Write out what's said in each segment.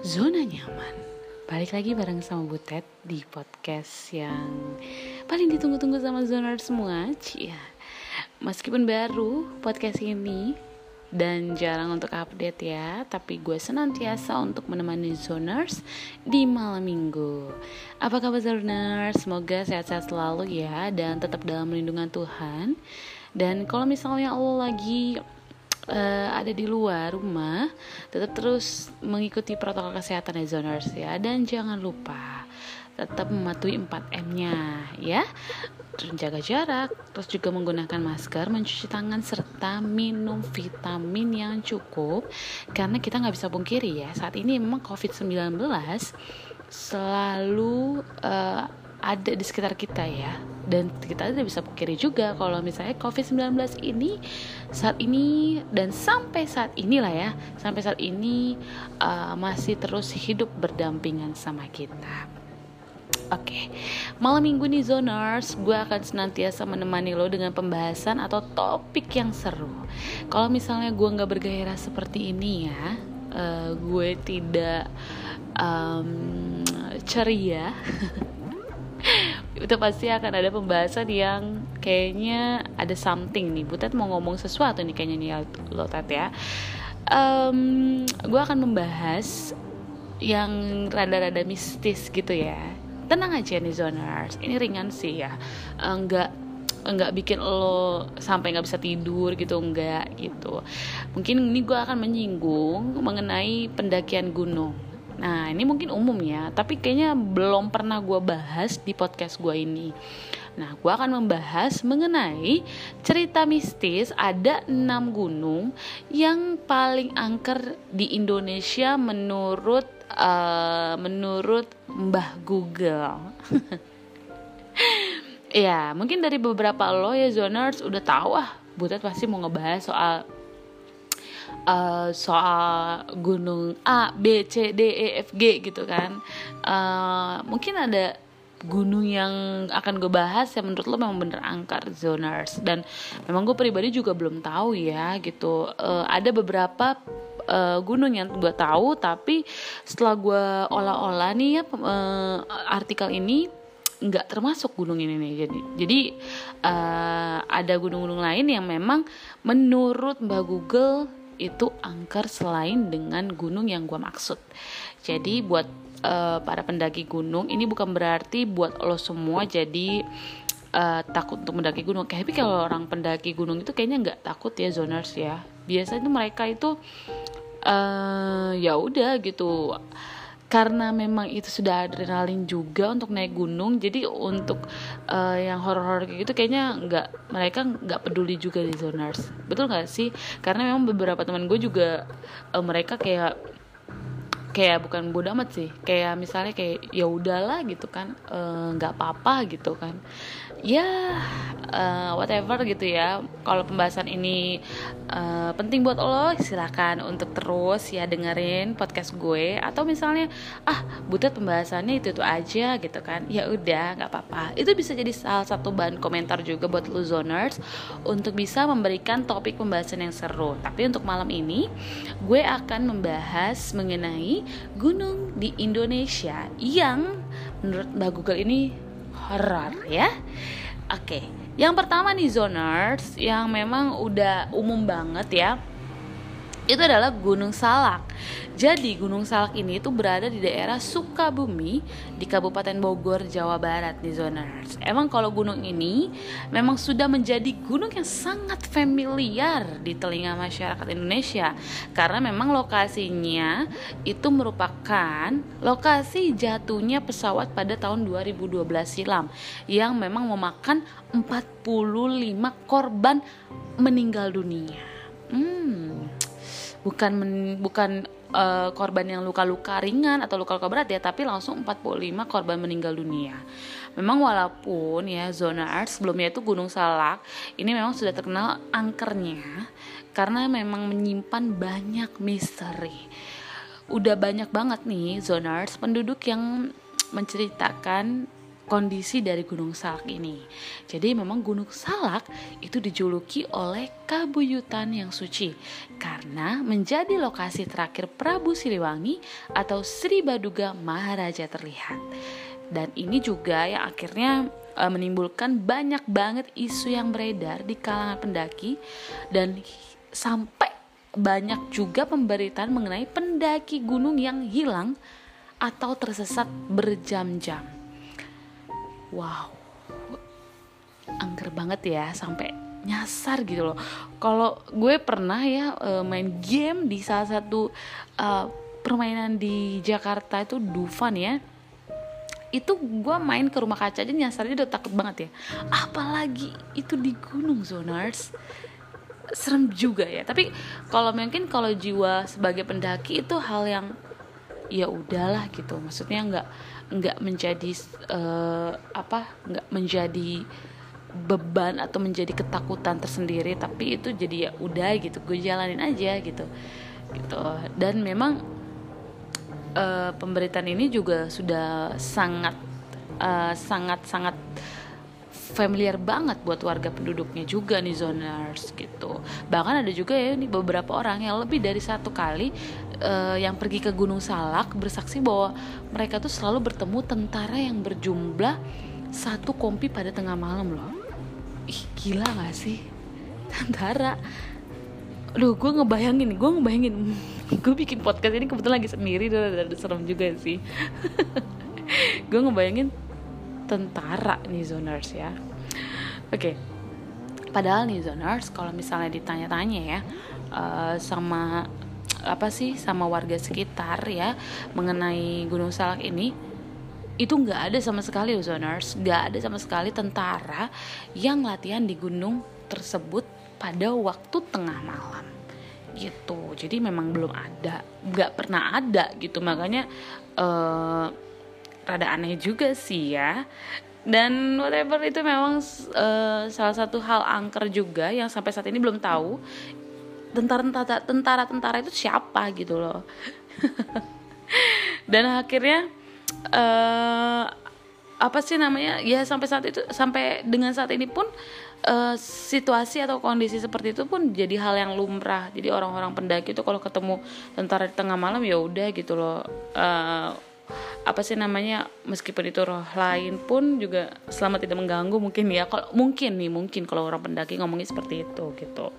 Zona nyaman Balik lagi bareng sama Butet di podcast yang paling ditunggu-tunggu sama zoners semua Cia. Meskipun baru podcast ini dan jarang untuk update ya Tapi gue senantiasa untuk menemani zoners di malam minggu Apa kabar zoners? Semoga sehat-sehat selalu ya Dan tetap dalam lindungan Tuhan Dan kalau misalnya Allah lagi uh, ada di luar rumah tetap terus mengikuti protokol kesehatan ya zoners ya. Dan jangan lupa tetap mematuhi 4M-nya ya. Terus jaga jarak, terus juga menggunakan masker, mencuci tangan serta minum vitamin yang cukup. Karena kita nggak bisa pungkiri ya saat ini memang COVID-19 selalu uh, ada di sekitar kita ya dan kita tidak bisa pikir juga kalau misalnya COVID-19 ini saat ini dan sampai saat inilah ya sampai saat ini uh, masih terus hidup berdampingan sama kita. Oke, okay. malam minggu nih zoners, gue akan senantiasa menemani lo dengan pembahasan atau topik yang seru. Kalau misalnya gue nggak bergairah seperti ini ya, uh, gue tidak um, ceria. itu pasti akan ada pembahasan yang kayaknya ada something nih. Butet mau ngomong sesuatu nih kayaknya nih lo tet ya. Um, gue akan membahas yang rada-rada mistis gitu ya. Tenang aja nih zoners. Ini ringan sih ya. Enggak enggak bikin lo sampai nggak bisa tidur gitu enggak gitu. Mungkin ini gue akan menyinggung mengenai pendakian gunung Nah ini mungkin umum ya, tapi kayaknya belum pernah gue bahas di podcast gue ini. Nah, gue akan membahas mengenai cerita mistis ada enam gunung yang paling angker di Indonesia menurut uh, menurut Mbah Google. ya, mungkin dari beberapa lo ya zoners udah tahu ah, Butet pasti mau ngebahas soal uh, soal gunung A, B, C, D, E, F, G gitu kan. Uh, mungkin ada gunung yang akan gue bahas yang menurut lo memang bener angker zoners dan memang gue pribadi juga belum tahu ya gitu. Uh, ada beberapa uh, gunung yang gue tahu tapi setelah gue olah-olah nih ya uh, artikel ini nggak termasuk gunung ini nih jadi jadi uh, ada gunung-gunung lain yang memang menurut mbak Google itu angker selain dengan gunung yang gue maksud. Jadi buat uh, para pendaki gunung ini bukan berarti buat lo semua jadi uh, takut untuk mendaki gunung. Tapi kalau orang pendaki gunung itu kayaknya nggak takut ya zoners ya. Biasanya itu mereka itu uh, ya udah gitu karena memang itu sudah adrenalin juga untuk naik gunung jadi untuk uh, yang horor-horor kayak gitu kayaknya nggak mereka nggak peduli juga di zoners. Betul nggak sih? Karena memang beberapa teman gue juga uh, mereka kayak kayak bukan bodoh amat sih. Kayak misalnya kayak ya udahlah gitu kan. Eh, nggak uh, apa-apa gitu kan. Ya uh, whatever gitu ya. Kalau pembahasan ini uh, penting buat lo silahkan untuk terus ya dengerin podcast gue. Atau misalnya ah butuh pembahasannya itu itu aja gitu kan. Ya udah nggak apa-apa. Itu bisa jadi salah satu bahan komentar juga buat lo zoners untuk bisa memberikan topik pembahasan yang seru. Tapi untuk malam ini gue akan membahas mengenai gunung di Indonesia yang menurut Mbak Google ini horror ya. Oke, yang pertama nih zoners yang memang udah umum banget ya itu adalah Gunung Salak. Jadi Gunung Salak ini itu berada di daerah Sukabumi di Kabupaten Bogor, Jawa Barat di zoners. Emang kalau gunung ini memang sudah menjadi gunung yang sangat familiar di telinga masyarakat Indonesia karena memang lokasinya itu merupakan lokasi jatuhnya pesawat pada tahun 2012 silam yang memang memakan 45 korban meninggal dunia. Hmm, bukan men, bukan uh, korban yang luka-luka ringan atau luka-luka berat ya tapi langsung 45 korban meninggal dunia. Memang walaupun ya zona art sebelumnya itu Gunung Salak ini memang sudah terkenal angkernya karena memang menyimpan banyak misteri. Udah banyak banget nih zoners penduduk yang menceritakan kondisi dari Gunung Salak ini. Jadi memang Gunung Salak itu dijuluki oleh kabuyutan yang suci karena menjadi lokasi terakhir Prabu Siliwangi atau Sri Baduga Maharaja terlihat. Dan ini juga yang akhirnya e, menimbulkan banyak banget isu yang beredar di kalangan pendaki dan sampai banyak juga pemberitaan mengenai pendaki gunung yang hilang atau tersesat berjam-jam. Wow, angker banget ya sampai nyasar gitu loh. Kalau gue pernah ya uh, main game di salah satu uh, permainan di Jakarta itu Dufan ya. Itu gue main ke rumah kaca aja nyasarnya udah takut banget ya. Apalagi itu di gunung zoners serem juga ya. Tapi kalau mungkin kalau jiwa sebagai pendaki itu hal yang ya udahlah gitu. Maksudnya nggak nggak menjadi uh, apa nggak menjadi beban atau menjadi ketakutan tersendiri tapi itu jadi ya udah gitu gue jalanin aja gitu gitu. Dan memang uh, pemberitaan ini juga sudah sangat uh, sangat sangat familiar banget buat warga penduduknya juga nih zoners gitu. Bahkan ada juga ya nih beberapa orang yang lebih dari satu kali uh, yang pergi ke Gunung Salak bersaksi bahwa mereka tuh selalu bertemu tentara yang berjumlah satu kompi pada tengah malam loh. Ih gila gak sih? Tentara. Aduh gue ngebayangin gue ngebayangin. Gue bikin podcast ini kebetulan lagi sendiri Udah serem juga sih. Gue ngebayangin tentara nih zoners ya. Oke. Okay. padahal nih zoners kalau misalnya ditanya-tanya ya uh, sama apa sih sama warga sekitar ya mengenai Gunung Salak ini itu nggak ada sama sekali zoners nggak ada sama sekali tentara yang latihan di gunung tersebut pada waktu tengah malam. Gitu. Jadi memang belum ada nggak pernah ada gitu. Makanya uh, rada aneh juga sih ya. Dan whatever itu memang uh, salah satu hal angker juga yang sampai saat ini belum tahu tentara-tentara tentara-tentara itu siapa gitu loh. Dan akhirnya uh, apa sih namanya ya sampai saat itu sampai dengan saat ini pun uh, situasi atau kondisi seperti itu pun jadi hal yang lumrah. Jadi orang-orang pendaki itu kalau ketemu tentara di tengah malam ya udah gitu loh. Uh, apa sih namanya meskipun itu roh lain pun juga selama tidak mengganggu mungkin ya. Kalau mungkin nih mungkin kalau orang pendaki ngomongin seperti itu gitu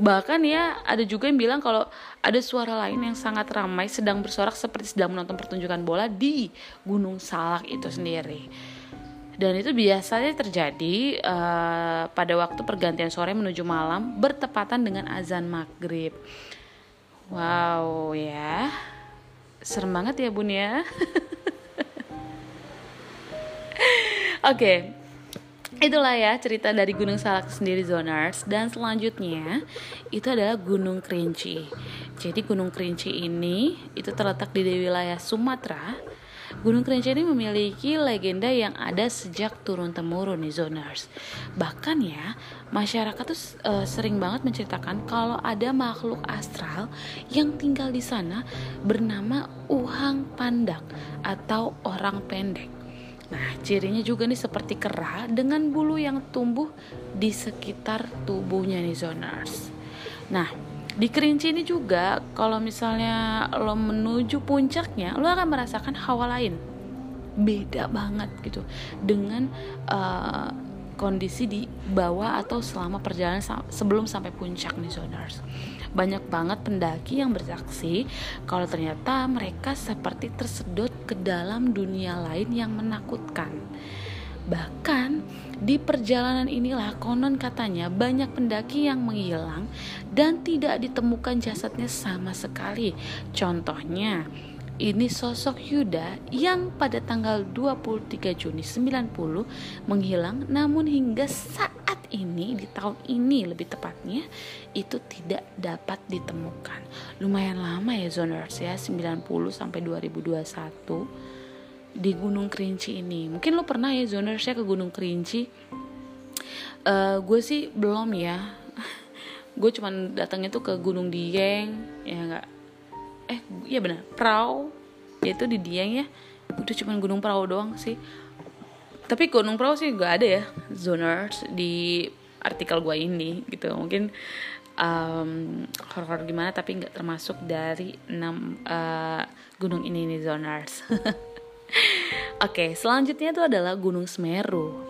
bahkan ya ada juga yang bilang kalau ada suara lain yang sangat ramai sedang bersorak seperti sedang menonton pertunjukan bola di Gunung Salak itu sendiri. Dan itu biasanya terjadi uh, pada waktu pergantian sore menuju malam bertepatan dengan azan maghrib. Wow ya. Serem banget ya bun ya. Oke okay. Itulah ya cerita dari Gunung Salak sendiri zoners dan selanjutnya itu adalah Gunung Kerinci jadi Gunung Kerinci ini itu terletak di wilayah Sumatera Gunung Kerinci ini memiliki legenda yang ada sejak turun temurun nih zoners. Bahkan ya, masyarakat tuh uh, sering banget menceritakan kalau ada makhluk astral yang tinggal di sana bernama Uhang Pandak atau orang pendek. Nah, cirinya juga nih seperti kera dengan bulu yang tumbuh di sekitar tubuhnya nih zoners. Nah, di Kerinci ini juga kalau misalnya lo menuju puncaknya lo akan merasakan hawa lain beda banget gitu dengan uh, kondisi di bawah atau selama perjalanan sebelum sampai puncak nih zoners banyak banget pendaki yang bersaksi kalau ternyata mereka seperti tersedot ke dalam dunia lain yang menakutkan Bahkan di perjalanan inilah konon katanya banyak pendaki yang menghilang dan tidak ditemukan jasadnya sama sekali. Contohnya, ini sosok Yuda yang pada tanggal 23 Juni 90 menghilang namun hingga saat ini di tahun ini lebih tepatnya itu tidak dapat ditemukan. Lumayan lama ya zoners ya 90 sampai 2021 di Gunung Kerinci ini. Mungkin lo pernah ya zonersnya ke Gunung Kerinci? Uh, gue sih belum ya. Gue cuman datangnya tuh ke Gunung Dieng ya enggak eh iya benar Prau. Yaitu di Dieng ya. Udah cuman Gunung Prau doang sih tapi Gunung Prau sih gak ada ya zoners di artikel gue ini gitu mungkin um, horror gimana tapi nggak termasuk dari enam uh, gunung ini nih zoners Oke, okay, selanjutnya itu adalah Gunung Semeru.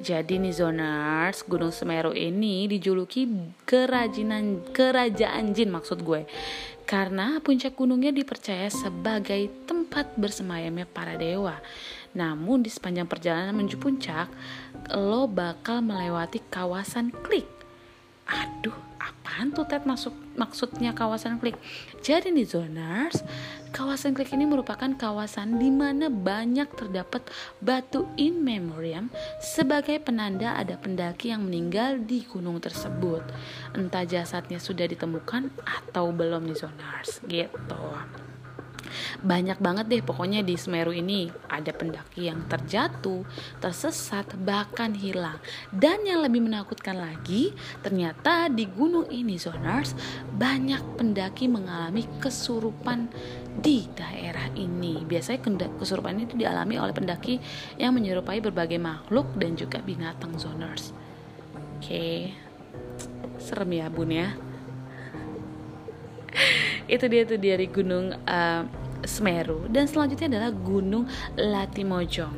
Jadi nih zoners, Gunung Semeru ini dijuluki kerajinan kerajaan jin maksud gue. Karena puncak gunungnya dipercaya sebagai tempat bersemayamnya para dewa. Namun di sepanjang perjalanan menuju puncak, lo bakal melewati kawasan klik. Aduh, apaan tuh Ted masuk maksudnya kawasan klik? Jadi nih zoners, Kawasan Klik ini merupakan kawasan di mana banyak terdapat batu in memoriam sebagai penanda ada pendaki yang meninggal di gunung tersebut. Entah jasadnya sudah ditemukan atau belum nih zoners gitu banyak banget deh pokoknya di Semeru ini ada pendaki yang terjatuh, tersesat, bahkan hilang. Dan yang lebih menakutkan lagi, ternyata di gunung ini zoners banyak pendaki mengalami kesurupan di daerah ini. Biasanya kesurupan ini dialami oleh pendaki yang menyerupai berbagai makhluk dan juga binatang zoners. Oke. Serem ya, Bun ya. itu dia tuh dari gunung uh, Semeru dan selanjutnya adalah Gunung Latimojong.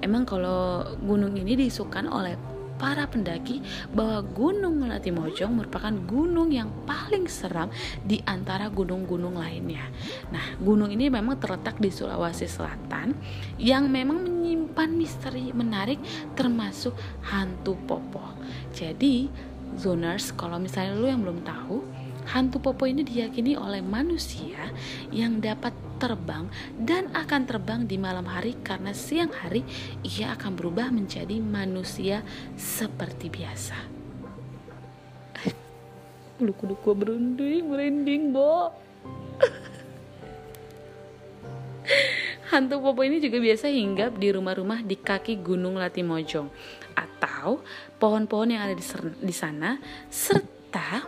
Emang kalau gunung ini disukan oleh para pendaki bahwa Gunung Latimojong merupakan gunung yang paling seram di antara gunung-gunung lainnya. Nah, gunung ini memang terletak di Sulawesi Selatan yang memang menyimpan misteri menarik termasuk hantu popo. Jadi, zoners kalau misalnya lu yang belum tahu, Hantu Popo ini diyakini oleh manusia yang dapat terbang dan akan terbang di malam hari karena siang hari ia akan berubah menjadi manusia seperti biasa. Bulu kuduk gue berunding, merinding, Bo. Hantu Popo ini juga biasa hinggap di rumah-rumah di kaki Gunung Latimojong atau pohon-pohon yang ada di sana serta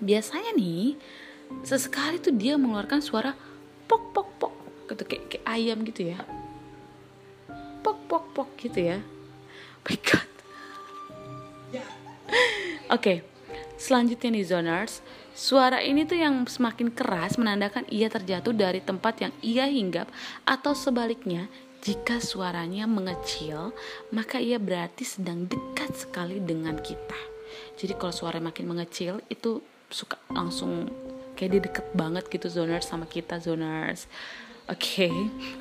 biasanya nih sesekali tuh dia mengeluarkan suara pok pok pok gitu kayak, kayak ayam gitu ya pok pok pok gitu ya oh my god oke okay. selanjutnya nih zoners Suara ini tuh yang semakin keras menandakan ia terjatuh dari tempat yang ia hinggap atau sebaliknya jika suaranya mengecil maka ia berarti sedang dekat sekali dengan kita. Jadi kalau suara makin mengecil itu suka langsung kayak dia deket banget gitu zoners sama kita zoners oke okay.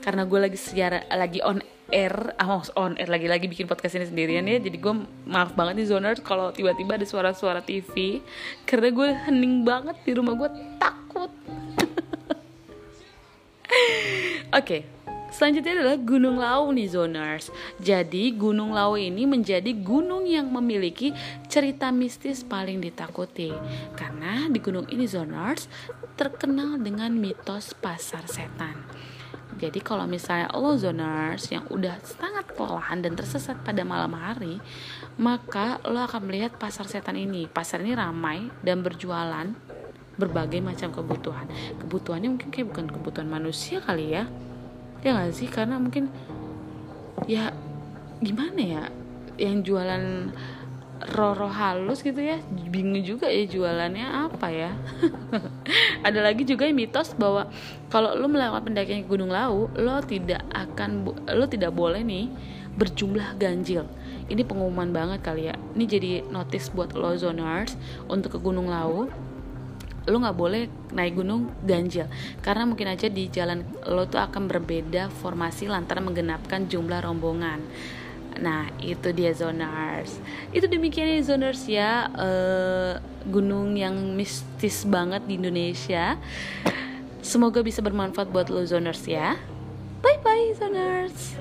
karena gue lagi siar lagi on air ah on air lagi-lagi bikin podcast ini sendirian ya jadi gue maaf banget nih zoners kalau tiba-tiba ada suara-suara TV karena gue hening banget di rumah gue takut oke okay. Selanjutnya adalah Gunung Lau nih zoners. Jadi Gunung Lau ini menjadi gunung yang memiliki cerita mistis paling ditakuti. Karena di gunung ini zoners terkenal dengan mitos pasar setan. Jadi kalau misalnya lo zoners yang udah sangat kelelahan dan tersesat pada malam hari, maka lo akan melihat pasar setan ini. Pasar ini ramai dan berjualan berbagai macam kebutuhan. Kebutuhannya mungkin kayak bukan kebutuhan manusia kali ya ya gak sih? Karena mungkin ya gimana ya? Yang jualan roro halus gitu ya bingung juga ya jualannya apa ya? Ada lagi juga yang mitos bahwa kalau lo melakukan pendakian ke Gunung Lau lo tidak akan lo tidak boleh nih berjumlah ganjil. Ini pengumuman banget kali ya. Ini jadi notice buat lo zoners untuk ke Gunung Lau lo nggak boleh naik gunung ganjil karena mungkin aja di jalan lo tuh akan berbeda formasi lantaran menggenapkan jumlah rombongan Nah, itu dia zoners. Itu demikian ya zoners ya, uh, gunung yang mistis banget di Indonesia. Semoga bisa bermanfaat buat lo zoners ya. Bye bye zoners.